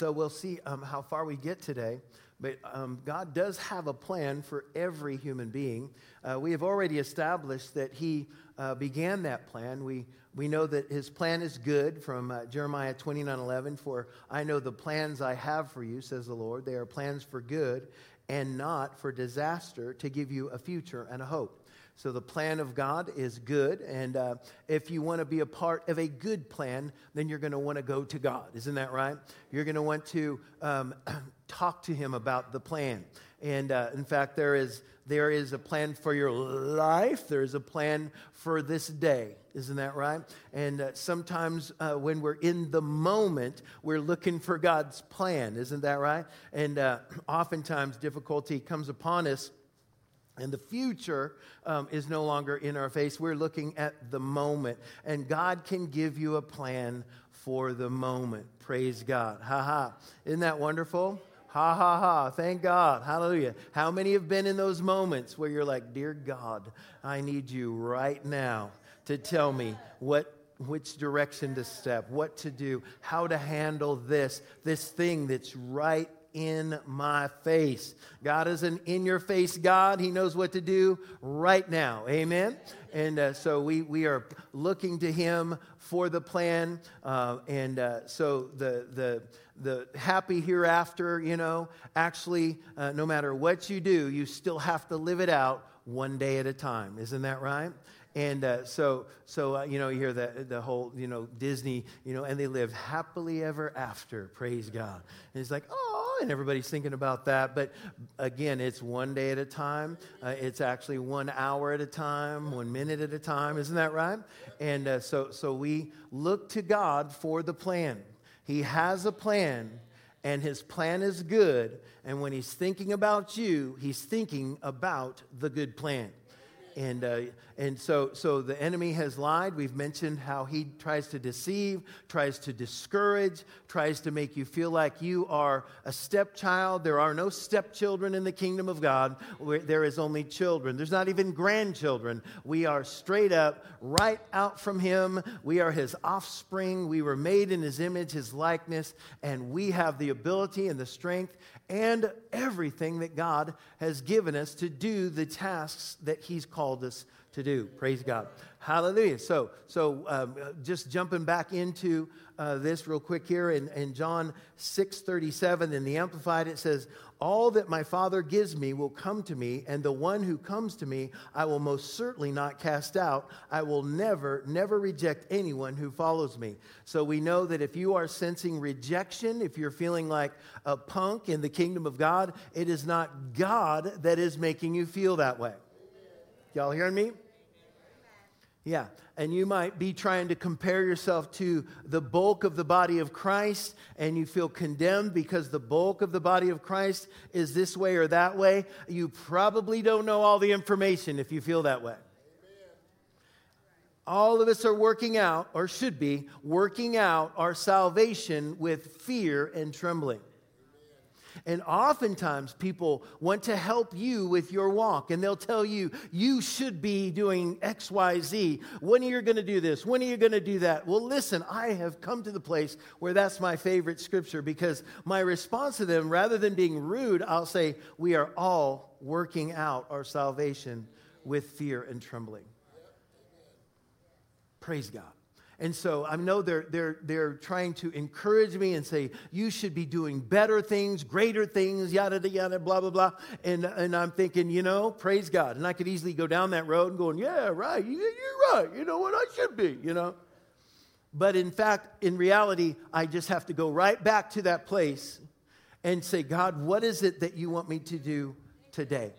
So we'll see um, how far we get today. But um, God does have a plan for every human being. Uh, we have already established that He uh, began that plan. We, we know that His plan is good from uh, Jeremiah 29 11. For I know the plans I have for you, says the Lord. They are plans for good and not for disaster, to give you a future and a hope. So the plan of God is good. And uh, if you want to be a part of a good plan, then you're going to want to go to God. Isn't that right? You're going to want to um, talk to Him about the plan. And uh, in fact, there is, there is a plan for your life, there is a plan for this day. Isn't that right? And uh, sometimes uh, when we're in the moment, we're looking for God's plan. Isn't that right? And uh, oftentimes difficulty comes upon us and the future um, is no longer in our face. We're looking at the moment. And God can give you a plan for the moment. Praise God. Ha ha. Isn't that wonderful? Ha ha ha. Thank God. Hallelujah. How many have been in those moments where you're like, Dear God, I need you right now to tell me what which direction to step, what to do, how to handle this, this thing that's right in my face. God is an in your face God. He knows what to do right now. Amen. And uh, so we, we are looking to Him for the plan. Uh, and uh, so the, the, the happy hereafter, you know, actually, uh, no matter what you do, you still have to live it out one day at a time. Isn't that right? And uh, so, so uh, you know, you hear the, the whole, you know, Disney, you know, and they live happily ever after. Praise God. And it's like, oh, and everybody's thinking about that. But again, it's one day at a time. Uh, it's actually one hour at a time, one minute at a time. Isn't that right? And uh, so, so we look to God for the plan. He has a plan, and his plan is good. And when he's thinking about you, he's thinking about the good plan. And, uh, and so, so the enemy has lied. We've mentioned how he tries to deceive, tries to discourage, tries to make you feel like you are a stepchild. There are no stepchildren in the kingdom of God. There is only children. There's not even grandchildren. We are straight up right out from him. We are his offspring. We were made in his image, his likeness, and we have the ability and the strength and everything that God has given us to do the tasks that He's called us to do. Praise God. Hallelujah. So, so um, just jumping back into uh, this real quick here in, in John 6 37, in the Amplified, it says, All that my Father gives me will come to me, and the one who comes to me I will most certainly not cast out. I will never, never reject anyone who follows me. So we know that if you are sensing rejection, if you're feeling like a punk in the kingdom of God, it is not God that is making you feel that way. Y'all hearing me? Yeah, and you might be trying to compare yourself to the bulk of the body of Christ, and you feel condemned because the bulk of the body of Christ is this way or that way. You probably don't know all the information if you feel that way. All of us are working out, or should be, working out our salvation with fear and trembling. And oftentimes people want to help you with your walk, and they'll tell you, you should be doing X, Y, Z. When are you going to do this? When are you going to do that? Well, listen, I have come to the place where that's my favorite scripture because my response to them, rather than being rude, I'll say, we are all working out our salvation with fear and trembling. Praise God. And so I know they're, they're, they're trying to encourage me and say, you should be doing better things, greater things, yada, yada, yada, blah, blah, blah. And, and I'm thinking, you know, praise God. And I could easily go down that road and going, yeah, right, you're right. You know what I should be, you know. But in fact, in reality, I just have to go right back to that place and say, God, what is it that you want me to do today?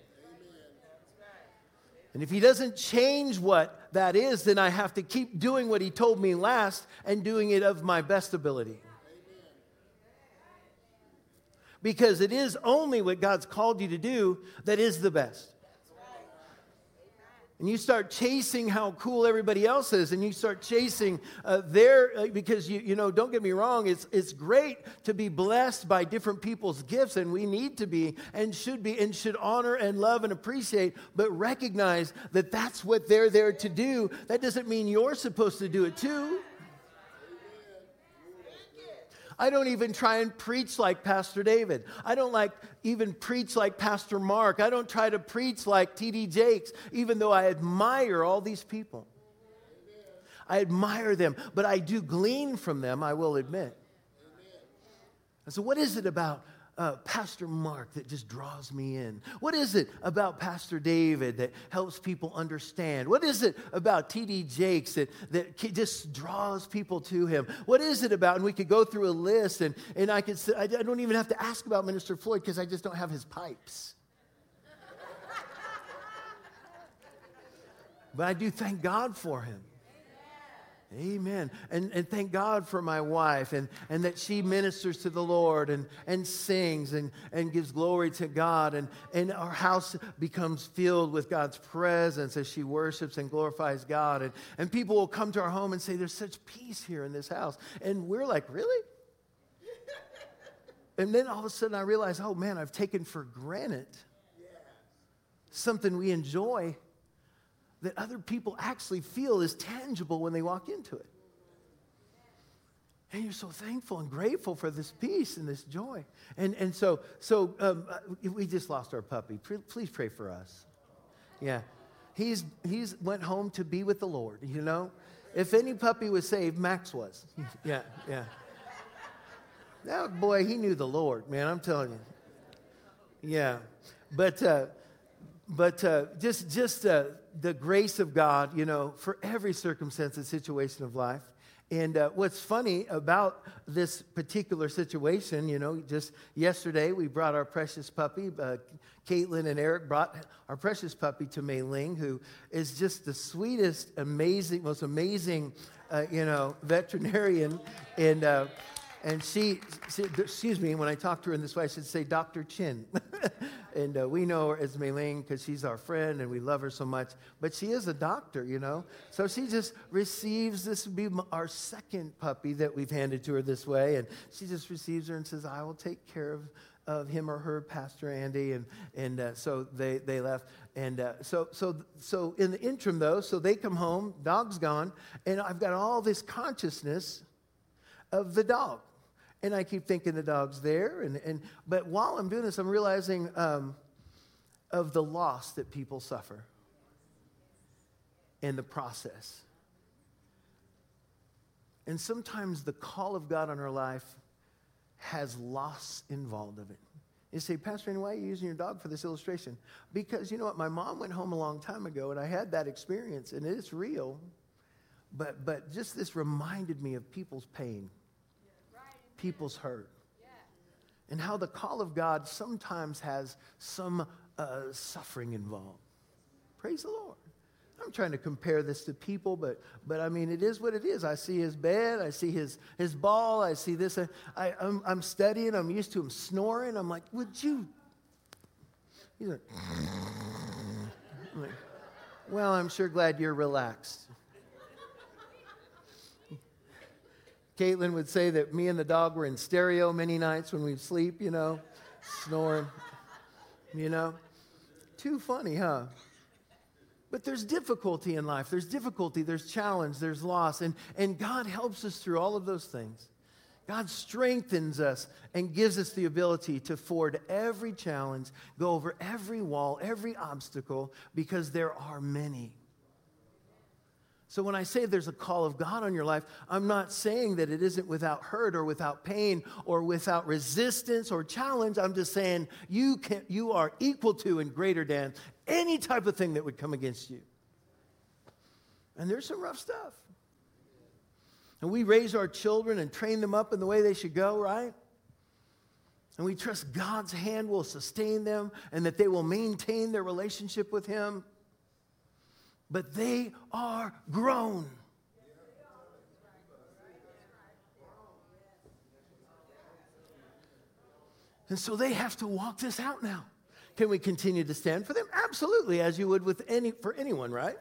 And if he doesn't change what that is, then I have to keep doing what he told me last and doing it of my best ability. Because it is only what God's called you to do that is the best and you start chasing how cool everybody else is and you start chasing uh, their uh, because you you know don't get me wrong it's it's great to be blessed by different people's gifts and we need to be and should be and should honor and love and appreciate but recognize that that's what they're there to do. That doesn't mean you're supposed to do it too I don't even try and preach like Pastor David. I don't like even preach like Pastor Mark. I don't try to preach like TD Jakes, even though I admire all these people. I admire them, but I do glean from them, I will admit. so, what is it about uh, Pastor Mark that just draws me in? What is it about Pastor David that helps people understand? What is it about T.D. Jakes that, that just draws people to him? What is it about? And we could go through a list, and, and I, could, I don't even have to ask about Minister Floyd because I just don't have his pipes. but I do thank God for him. Amen. And, and thank God for my wife and, and that she ministers to the Lord and, and sings and, and gives glory to God. And, and our house becomes filled with God's presence as she worships and glorifies God. And, and people will come to our home and say, There's such peace here in this house. And we're like, Really? and then all of a sudden I realize, Oh man, I've taken for granted something we enjoy that other people actually feel is tangible when they walk into it. And you're so thankful and grateful for this peace and this joy. And, and so, so um, uh, we just lost our puppy. Please pray for us. Yeah. He's, he's went home to be with the Lord, you know? If any puppy was saved, Max was. Yeah, yeah. That boy, he knew the Lord, man, I'm telling you. Yeah. But, uh, but uh, just, just uh, the grace of God, you know, for every circumstance and situation of life. And uh, what's funny about this particular situation, you know, just yesterday we brought our precious puppy, uh, Caitlin and Eric brought our precious puppy to Mei Ling, who is just the sweetest, amazing, most amazing, uh, you know, veterinarian. And, uh, and she, she, excuse me, when I talked to her in this way, I should say Dr. Chin. and uh, we know her as Mei because she's our friend and we love her so much. But she is a doctor, you know. So she just receives this will be our second puppy that we've handed to her this way, and she just receives her and says, "I will take care of." Of him or her, Pastor Andy, and and uh, so they they left, and uh, so so so in the interim though, so they come home, dog's gone, and I've got all this consciousness of the dog and I keep thinking the dog's there. And, and, but while I'm doing this, I'm realizing um, of the loss that people suffer in the process. And sometimes the call of God on our life has loss involved of it. You say, Pastor, why are you using your dog for this illustration? Because you know what? My mom went home a long time ago and I had that experience and it's real. But, but just this reminded me of people's pain people's hurt. And how the call of God sometimes has some uh, suffering involved. Praise the Lord. I'm trying to compare this to people, but, but I mean, it is what it is. I see his bed, I see his, his ball, I see this. I, I, I'm, I'm studying, I'm used to him snoring. I'm like, would you? He's like, like well, I'm sure glad you're relaxed. Caitlin would say that me and the dog were in stereo many nights when we'd sleep, you know, snoring, you know. Too funny, huh? But there's difficulty in life. There's difficulty, there's challenge, there's loss. And, and God helps us through all of those things. God strengthens us and gives us the ability to ford every challenge, go over every wall, every obstacle, because there are many. So when I say there's a call of God on your life, I'm not saying that it isn't without hurt or without pain or without resistance or challenge. I'm just saying you, can, you are equal to and greater than any type of thing that would come against you. And there's some rough stuff. And we raise our children and train them up in the way they should go, right? And we trust God's hand will sustain them and that they will maintain their relationship with Him but they are grown. And so they have to walk this out now. Can we continue to stand for them? Absolutely, as you would with any for anyone, right?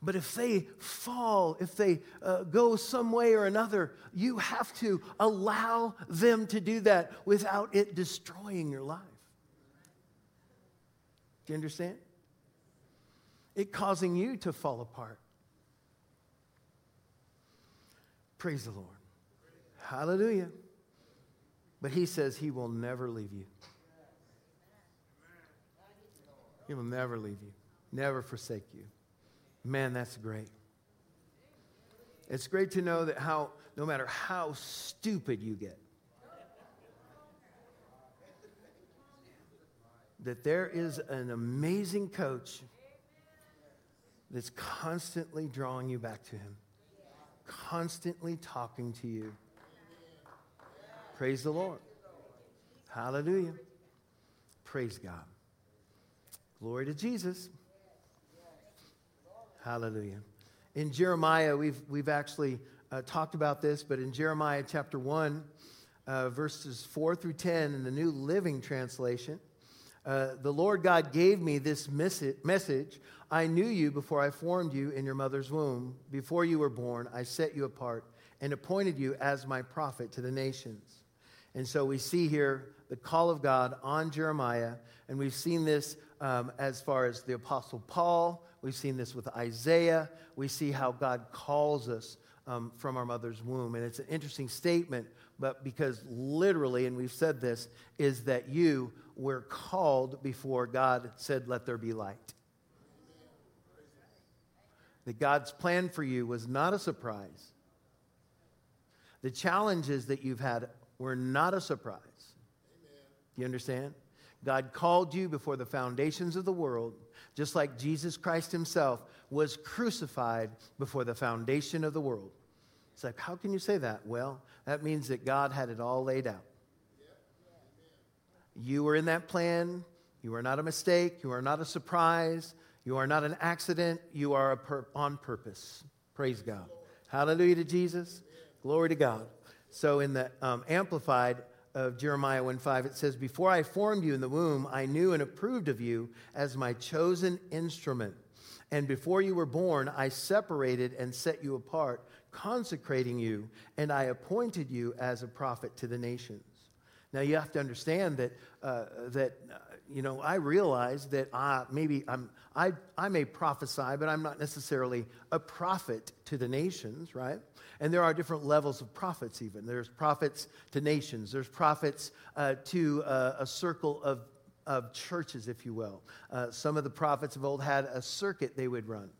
But if they fall, if they uh, go some way or another, you have to allow them to do that without it destroying your life. Do you understand? It causing you to fall apart. Praise the Lord. Hallelujah. But he says he will never leave you. He will never leave you, never forsake you. Man, that's great. It's great to know that how, no matter how stupid you get, that there is an amazing coach that's constantly drawing you back to him, constantly talking to you. Praise the Lord. Hallelujah. Praise God. Glory to Jesus. Hallelujah. In Jeremiah, we've, we've actually uh, talked about this, but in Jeremiah chapter 1, uh, verses 4 through 10 in the New Living Translation, uh, the Lord God gave me this message. I knew you before I formed you in your mother's womb. Before you were born, I set you apart and appointed you as my prophet to the nations. And so we see here the call of God on Jeremiah, and we've seen this um, as far as the Apostle Paul. We've seen this with Isaiah. We see how God calls us um, from our mother's womb. And it's an interesting statement, but because literally, and we've said this, is that you were called before God said, Let there be light. That God's plan for you was not a surprise. The challenges that you've had were not a surprise. Do you understand? God called you before the foundations of the world, just like Jesus Christ himself was crucified before the foundation of the world. It's like, how can you say that? Well, that means that God had it all laid out. You were in that plan. You are not a mistake. You are not a surprise. You are not an accident. You are pur- on purpose. Praise God. Hallelujah to Jesus. Glory to God. So in the um, Amplified of Jeremiah 1:5, it says, Before I formed you in the womb, I knew and approved of you as my chosen instrument. And before you were born, I separated and set you apart, consecrating you, and I appointed you as a prophet to the nations. Now you have to understand that uh, that uh, you know I realize that I, maybe I'm I I may prophesy, but I'm not necessarily a prophet to the nations, right? And there are different levels of prophets. Even there's prophets to nations. There's prophets uh, to uh, a circle of of churches, if you will. Uh, some of the prophets of old had a circuit they would run.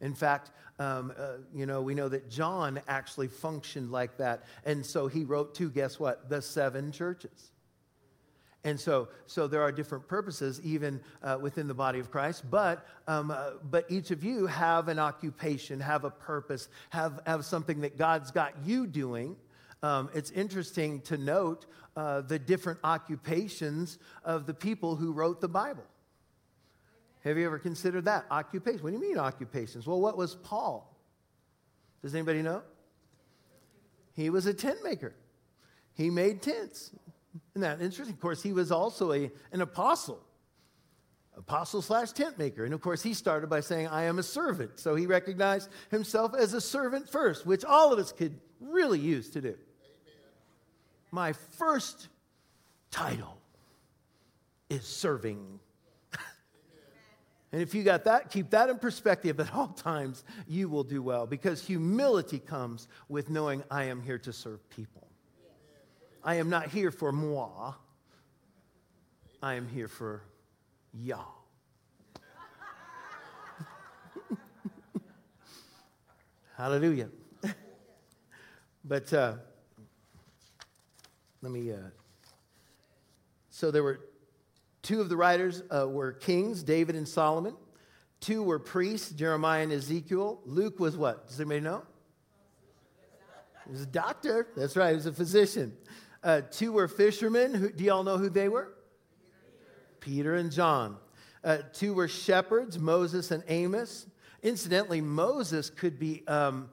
In fact, um, uh, you know, we know that John actually functioned like that. And so he wrote to, guess what? The seven churches. And so, so there are different purposes even uh, within the body of Christ, but, um, uh, but each of you have an occupation, have a purpose, have, have something that God's got you doing. Um, it's interesting to note uh, the different occupations of the people who wrote the Bible. Have you ever considered that? Occupation. What do you mean occupations? Well, what was Paul? Does anybody know? He was a tent maker. He made tents. Isn't that interesting? Of course, he was also a, an apostle, apostle slash tent maker. And of course, he started by saying, I am a servant. So he recognized himself as a servant first, which all of us could really use to do. Amen. My first title is serving and if you got that, keep that in perspective at all times, you will do well because humility comes with knowing I am here to serve people. I am not here for moi, I am here for y'all. Hallelujah. but uh, let me. Uh, so there were Two of the writers uh, were kings, David and Solomon. Two were priests, Jeremiah and Ezekiel. Luke was what? Does anybody know? He was a doctor. That's right, he was a physician. Uh, two were fishermen. Who, do y'all know who they were? Peter and John. Uh, two were shepherds, Moses and Amos. Incidentally, Moses could be um,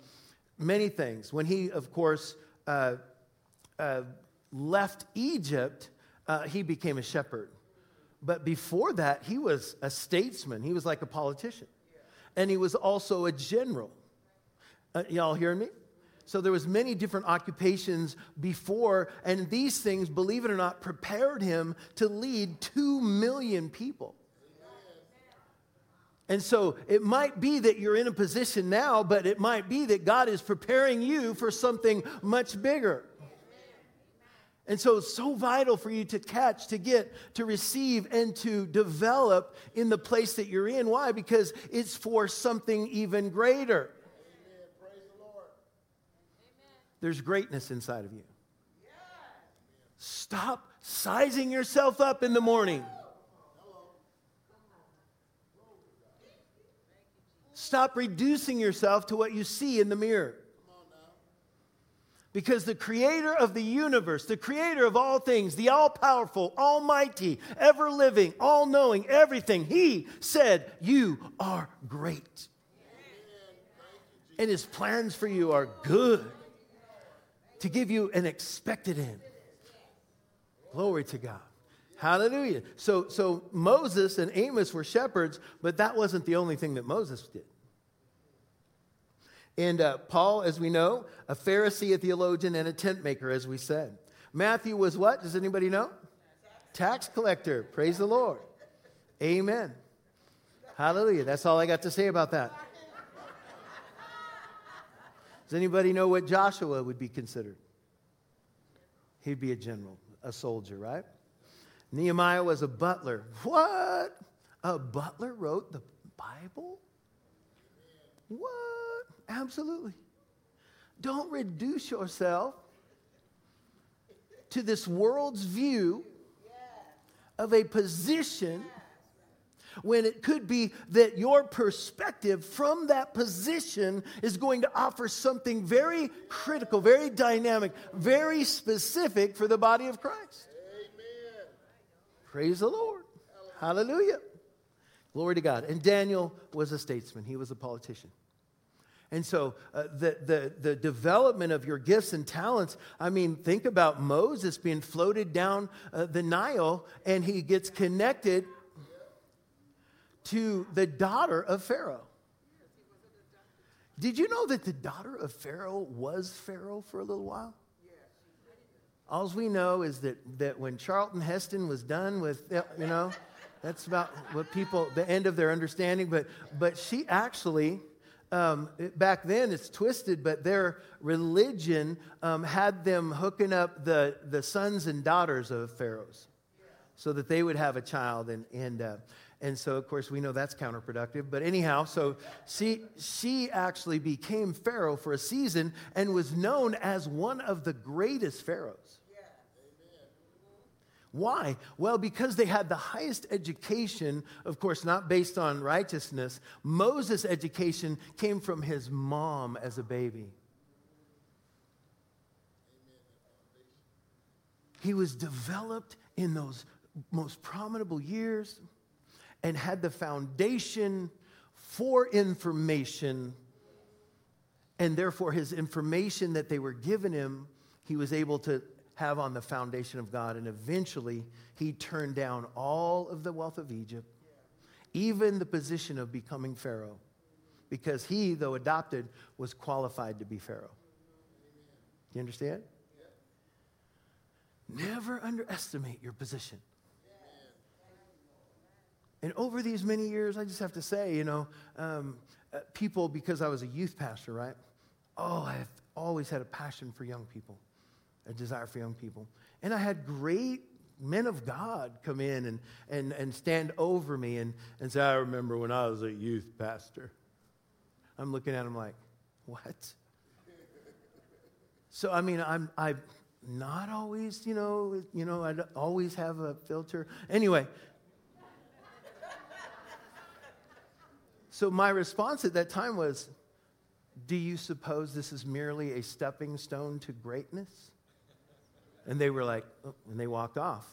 many things. When he, of course, uh, uh left Egypt, uh, he became a shepherd. But before that, he was a statesman. He was like a politician. And he was also a general. Uh, y'all hearing me? So there was many different occupations before, and these things, believe it or not, prepared him to lead two million people. And so it might be that you're in a position now, but it might be that God is preparing you for something much bigger. And so it's so vital for you to catch, to get, to receive, and to develop in the place that you're in. Why? Because it's for something even greater. Praise the Lord. Amen. There's greatness inside of you. Stop sizing yourself up in the morning. Stop reducing yourself to what you see in the mirror. Because the creator of the universe, the creator of all things, the all powerful, almighty, ever living, all knowing, everything, he said, You are great. And his plans for you are good to give you an expected end. Glory to God. Hallelujah. So, so Moses and Amos were shepherds, but that wasn't the only thing that Moses did. And uh, Paul, as we know, a Pharisee, a theologian, and a tent maker, as we said. Matthew was what? Does anybody know? Tax collector. Praise the Lord. Amen. Hallelujah. That's all I got to say about that. Does anybody know what Joshua would be considered? He'd be a general, a soldier, right? Nehemiah was a butler. What? A butler wrote the Bible? What? Absolutely. Don't reduce yourself to this world's view of a position when it could be that your perspective from that position is going to offer something very critical, very dynamic, very specific for the body of Christ. Amen. Praise the Lord. Hallelujah. Glory to God. And Daniel was a statesman, he was a politician. And so, uh, the, the, the development of your gifts and talents, I mean, think about Moses being floated down uh, the Nile and he gets connected to the daughter of Pharaoh. Did you know that the daughter of Pharaoh was Pharaoh for a little while? All we know is that, that when Charlton Heston was done with, you know, that's about what people, the end of their understanding. But, but she actually um, back then it's twisted, but their religion um, had them hooking up the, the sons and daughters of pharaohs so that they would have a child. And, and, uh, and so, of course, we know that's counterproductive. But anyhow, so she, she actually became pharaoh for a season and was known as one of the greatest pharaohs. Why? Well, because they had the highest education, of course, not based on righteousness. Moses' education came from his mom as a baby. He was developed in those most prominent years and had the foundation for information. And therefore, his information that they were giving him, he was able to have on the foundation of God. And eventually, he turned down all of the wealth of Egypt, even the position of becoming Pharaoh, because he, though adopted, was qualified to be Pharaoh. Do you understand? Never underestimate your position. And over these many years, I just have to say, you know, um, uh, people, because I was a youth pastor, right? Oh, I've always had a passion for young people a desire for young people. And I had great men of God come in and, and, and stand over me and, and say, I remember when I was a youth pastor. I'm looking at him like, what? So, I mean, I'm, I'm not always, you know, you know, I always have a filter. Anyway, so my response at that time was, do you suppose this is merely a stepping stone to greatness? And they were like, oh, and they walked off.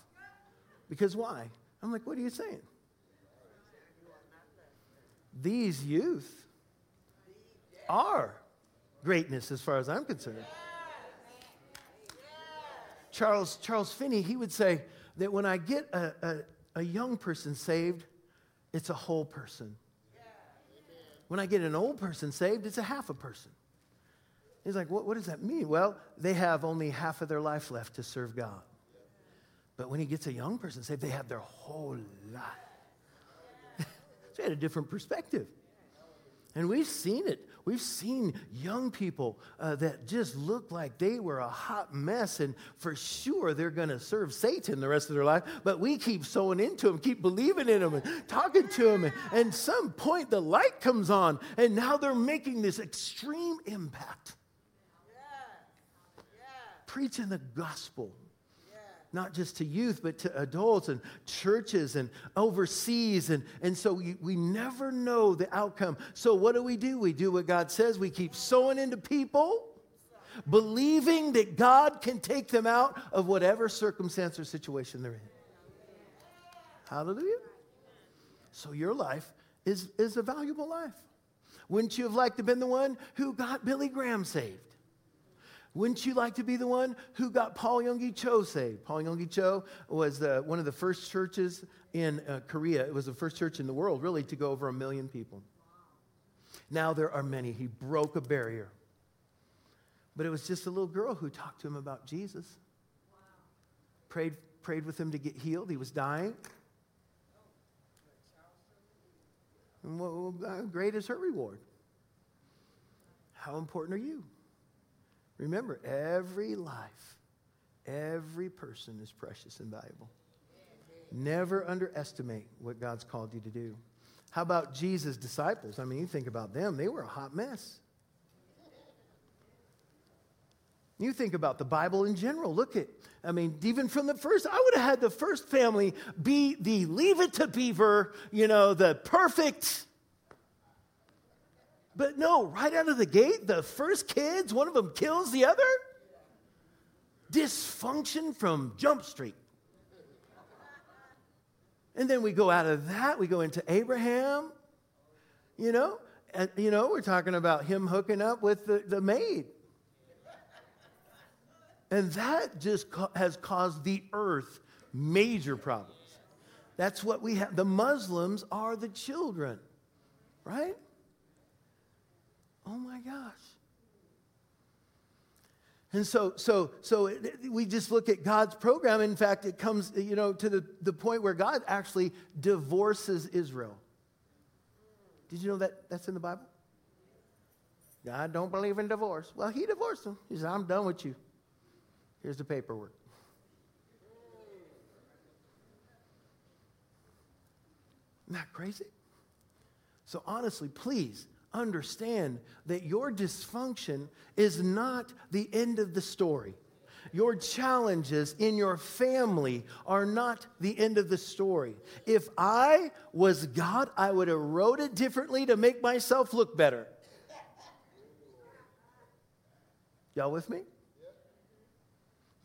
Because why? I'm like, what are you saying? These youth are greatness as far as I'm concerned. Charles, Charles Finney, he would say that when I get a, a, a young person saved, it's a whole person. When I get an old person saved, it's a half a person. He's like, what, what does that mean? Well, they have only half of their life left to serve God. But when he gets a young person saved, they have their whole life. so he had a different perspective. And we've seen it. we've seen young people uh, that just look like they were a hot mess, and for sure they're going to serve Satan the rest of their life. But we keep sowing into them, keep believing in them, and talking to them. And, and some point the light comes on, and now they're making this extreme impact. Preaching the gospel not just to youth, but to adults and churches and overseas. And, and so we, we never know the outcome. So, what do we do? We do what God says. We keep sowing into people, believing that God can take them out of whatever circumstance or situation they're in. Hallelujah. So, your life is, is a valuable life. Wouldn't you have liked to have been the one who got Billy Graham saved? Wouldn't you like to be the one who got Paul Yonggi Cho saved? Paul Yonggi Cho was the, one of the first churches in uh, Korea. It was the first church in the world, really, to go over a million people. Now there are many. He broke a barrier. But it was just a little girl who talked to him about Jesus. Wow. Prayed, prayed with him to get healed. He was dying. And what, great is her reward. How important are you? Remember, every life, every person is precious and valuable. Never underestimate what God's called you to do. How about Jesus' disciples? I mean, you think about them, they were a hot mess. You think about the Bible in general. Look at, I mean, even from the first, I would have had the first family be the leave it to beaver, you know, the perfect but no, right out of the gate, the first kids, one of them kills the other. Dysfunction from Jump Street. And then we go out of that, we go into Abraham. You know, and, you know, we're talking about him hooking up with the, the maid. And that just co- has caused the earth major problems. That's what we have. The Muslims are the children, right? Oh my gosh. And so, so, so we just look at God's program. In fact, it comes, you know, to the, the point where God actually divorces Israel. Did you know that that's in the Bible? God don't believe in divorce. Well, he divorced them. He said, I'm done with you. Here's the paperwork. Isn't that crazy? So honestly, please, understand that your dysfunction is not the end of the story. Your challenges in your family are not the end of the story. If I was God, I would have wrote it differently to make myself look better. Y'all with me?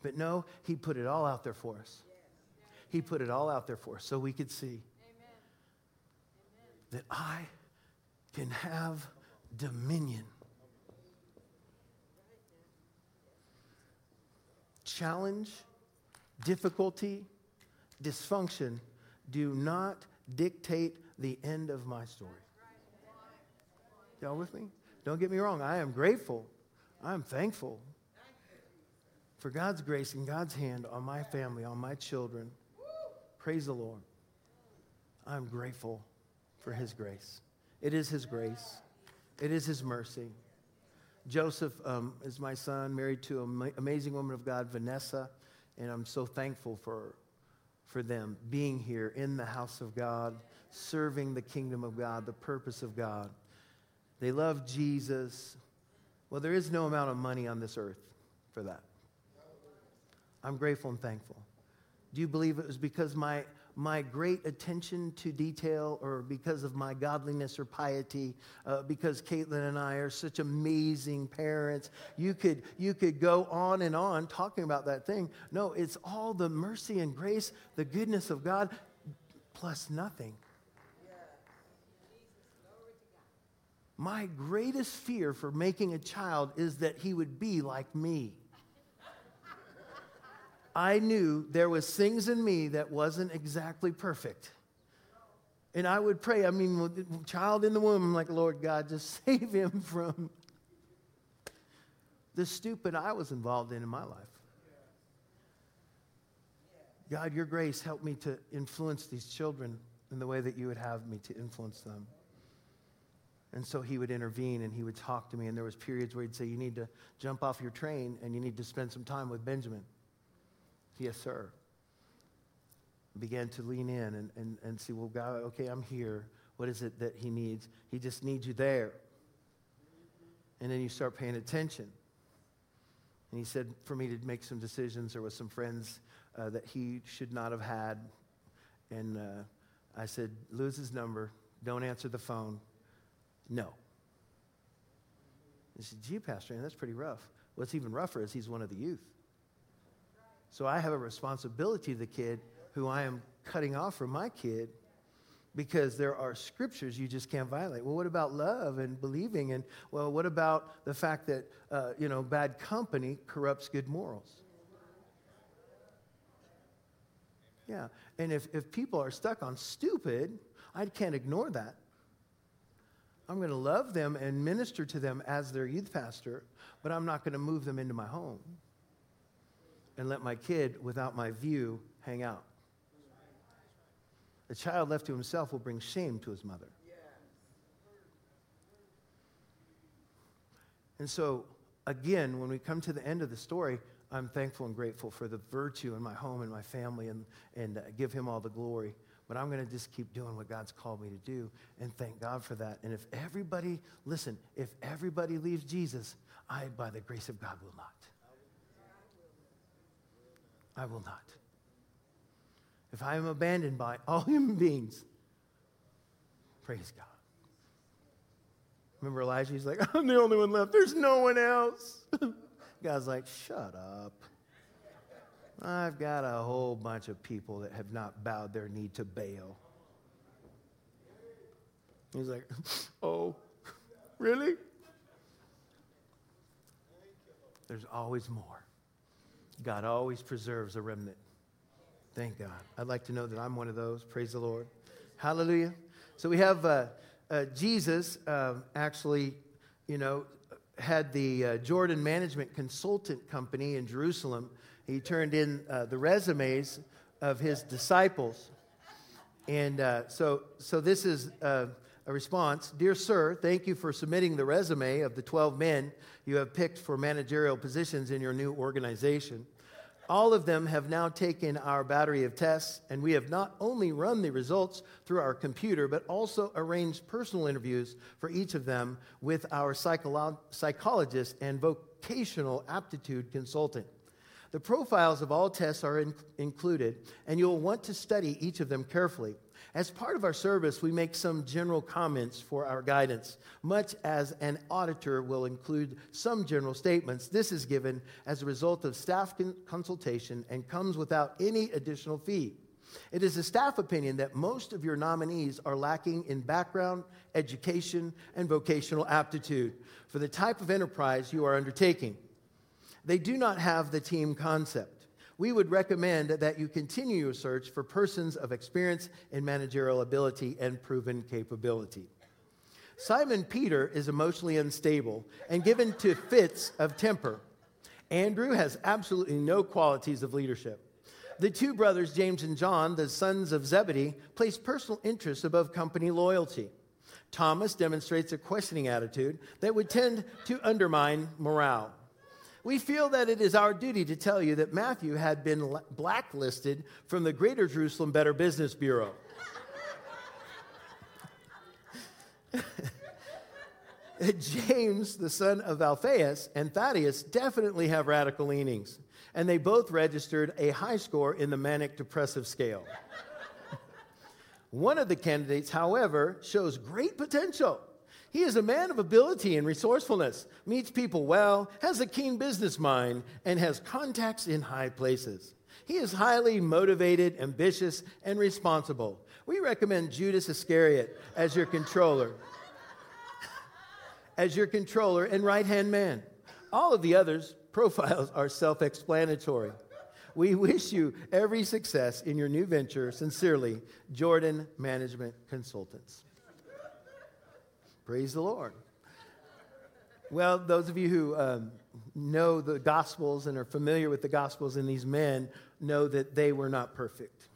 But no, he put it all out there for us. He put it all out there for us so we could see that I can have dominion. Challenge, difficulty, dysfunction do not dictate the end of my story. Y'all with me? Don't get me wrong. I am grateful. I am thankful for God's grace and God's hand on my family, on my children. Praise the Lord. I'm grateful for His grace. It is His grace, it is His mercy. Joseph um, is my son, married to an amazing woman of God, Vanessa, and I'm so thankful for, for them being here in the house of God, serving the kingdom of God, the purpose of God. They love Jesus. Well, there is no amount of money on this earth for that. I'm grateful and thankful. Do you believe it was because my my great attention to detail or because of my godliness or piety, uh, because Caitlin and I are such amazing parents. You could, you could go on and on talking about that thing. No, it's all the mercy and grace, the goodness of God, plus nothing. My greatest fear for making a child is that he would be like me. I knew there was things in me that wasn't exactly perfect. And I would pray, I mean, child in the womb, I'm like, Lord God, just save him from the stupid I was involved in in my life. God, your grace help me to influence these children in the way that you would have me to influence them. And so he would intervene and he would talk to me. And there was periods where he'd say, You need to jump off your train and you need to spend some time with Benjamin. Yes, sir. Began to lean in and, and, and see, well, God, okay, I'm here. What is it that he needs? He just needs you there. And then you start paying attention. And he said for me to make some decisions. There was some friends uh, that he should not have had. And uh, I said, lose his number. Don't answer the phone. No. He said, gee, Pastor, that's pretty rough. What's even rougher is he's one of the youth. So I have a responsibility to the kid who I am cutting off from my kid because there are scriptures you just can't violate. Well, what about love and believing? And, well, what about the fact that, uh, you know, bad company corrupts good morals? Yeah. And if, if people are stuck on stupid, I can't ignore that. I'm going to love them and minister to them as their youth pastor, but I'm not going to move them into my home and let my kid, without my view, hang out. A child left to himself will bring shame to his mother. And so, again, when we come to the end of the story, I'm thankful and grateful for the virtue in my home and my family and, and uh, give him all the glory. But I'm going to just keep doing what God's called me to do and thank God for that. And if everybody, listen, if everybody leaves Jesus, I, by the grace of God, will not. I will not. If I am abandoned by all human beings, praise God. Remember Elijah? He's like, I'm the only one left. There's no one else. God's like, shut up. I've got a whole bunch of people that have not bowed their knee to Baal. He's like, oh, really? There's always more. God always preserves a remnant. Thank God. I'd like to know that I'm one of those. Praise the Lord. Hallelujah. So we have uh, uh, Jesus uh, actually, you know, had the uh, Jordan Management Consultant Company in Jerusalem. He turned in uh, the resumes of his disciples. And uh, so, so this is a response Dear Sir, thank you for submitting the resume of the 12 men you have picked for managerial positions in your new organization. All of them have now taken our battery of tests, and we have not only run the results through our computer, but also arranged personal interviews for each of them with our psycholo- psychologist and vocational aptitude consultant. The profiles of all tests are in- included, and you'll want to study each of them carefully. As part of our service, we make some general comments for our guidance, much as an auditor will include some general statements. This is given as a result of staff consultation and comes without any additional fee. It is a staff opinion that most of your nominees are lacking in background, education, and vocational aptitude for the type of enterprise you are undertaking. They do not have the team concept we would recommend that you continue your search for persons of experience in managerial ability and proven capability. Simon Peter is emotionally unstable and given to fits of temper. Andrew has absolutely no qualities of leadership. The two brothers, James and John, the sons of Zebedee, place personal interests above company loyalty. Thomas demonstrates a questioning attitude that would tend to undermine morale we feel that it is our duty to tell you that Matthew had been blacklisted from the Greater Jerusalem Better Business Bureau. James, the son of Alphaeus, and Thaddeus definitely have radical leanings, and they both registered a high score in the manic depressive scale. One of the candidates, however, shows great potential he is a man of ability and resourcefulness, meets people well, has a keen business mind, and has contacts in high places. He is highly motivated, ambitious, and responsible. We recommend Judas Iscariot as your controller. as your controller and right hand man. All of the others' profiles are self explanatory. We wish you every success in your new venture. Sincerely, Jordan Management Consultants. Praise the Lord. Well, those of you who um, know the Gospels and are familiar with the Gospels and these men know that they were not perfect.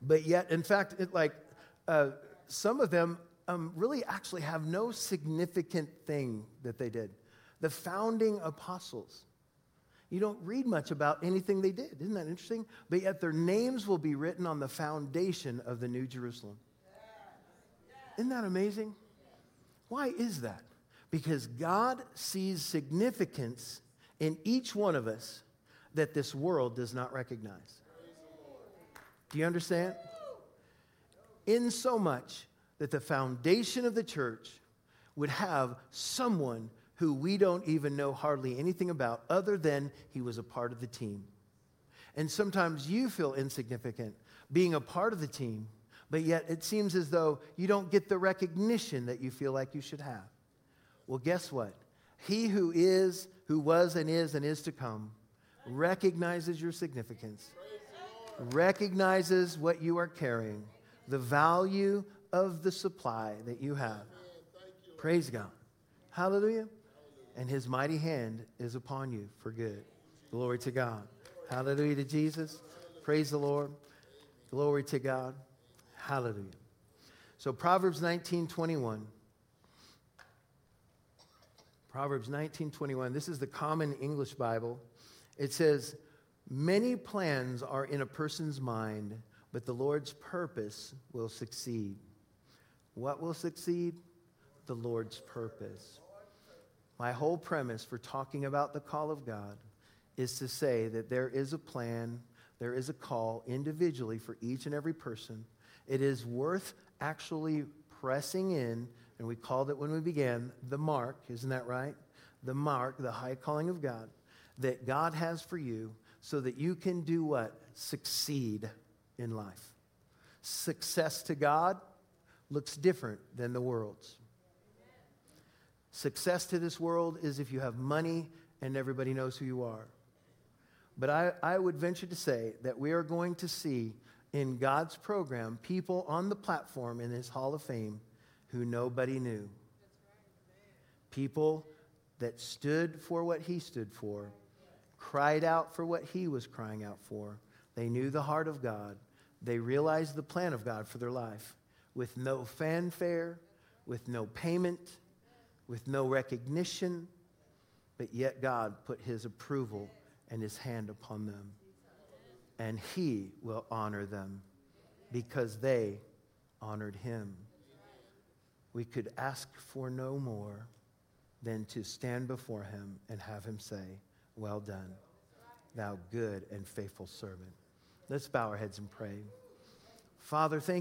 But yet, in fact, it, like uh, some of them um, really actually have no significant thing that they did. The founding apostles. You don't read much about anything they did. Isn't that interesting? But yet their names will be written on the foundation of the New Jerusalem. Isn't that amazing? Why is that? Because God sees significance in each one of us that this world does not recognize. Do you understand? In so much that the foundation of the church would have someone who we don't even know hardly anything about other than he was a part of the team. And sometimes you feel insignificant being a part of the team, but yet it seems as though you don't get the recognition that you feel like you should have. Well, guess what? He who is, who was, and is, and is to come recognizes your significance, recognizes what you are carrying, the value of the supply that you have. Praise God. Hallelujah and his mighty hand is upon you for good. Glory to God. Hallelujah to Jesus. Praise the Lord. Glory to God. Hallelujah. So Proverbs 19:21. Proverbs 19:21. This is the common English Bible. It says, "Many plans are in a person's mind, but the Lord's purpose will succeed." What will succeed? The Lord's purpose. My whole premise for talking about the call of God is to say that there is a plan, there is a call individually for each and every person. It is worth actually pressing in, and we called it when we began the mark, isn't that right? The mark, the high calling of God that God has for you so that you can do what? Succeed in life. Success to God looks different than the world's. Success to this world is if you have money and everybody knows who you are. But I, I would venture to say that we are going to see in God's program people on the platform in His Hall of Fame who nobody knew. People that stood for what He stood for, cried out for what He was crying out for. They knew the heart of God. They realized the plan of God for their life with no fanfare, with no payment with no recognition, but yet God put his approval and his hand upon them. And he will honor them because they honored him. We could ask for no more than to stand before him and have him say, Well done, thou good and faithful servant. Let's bow our heads and pray. Father, thank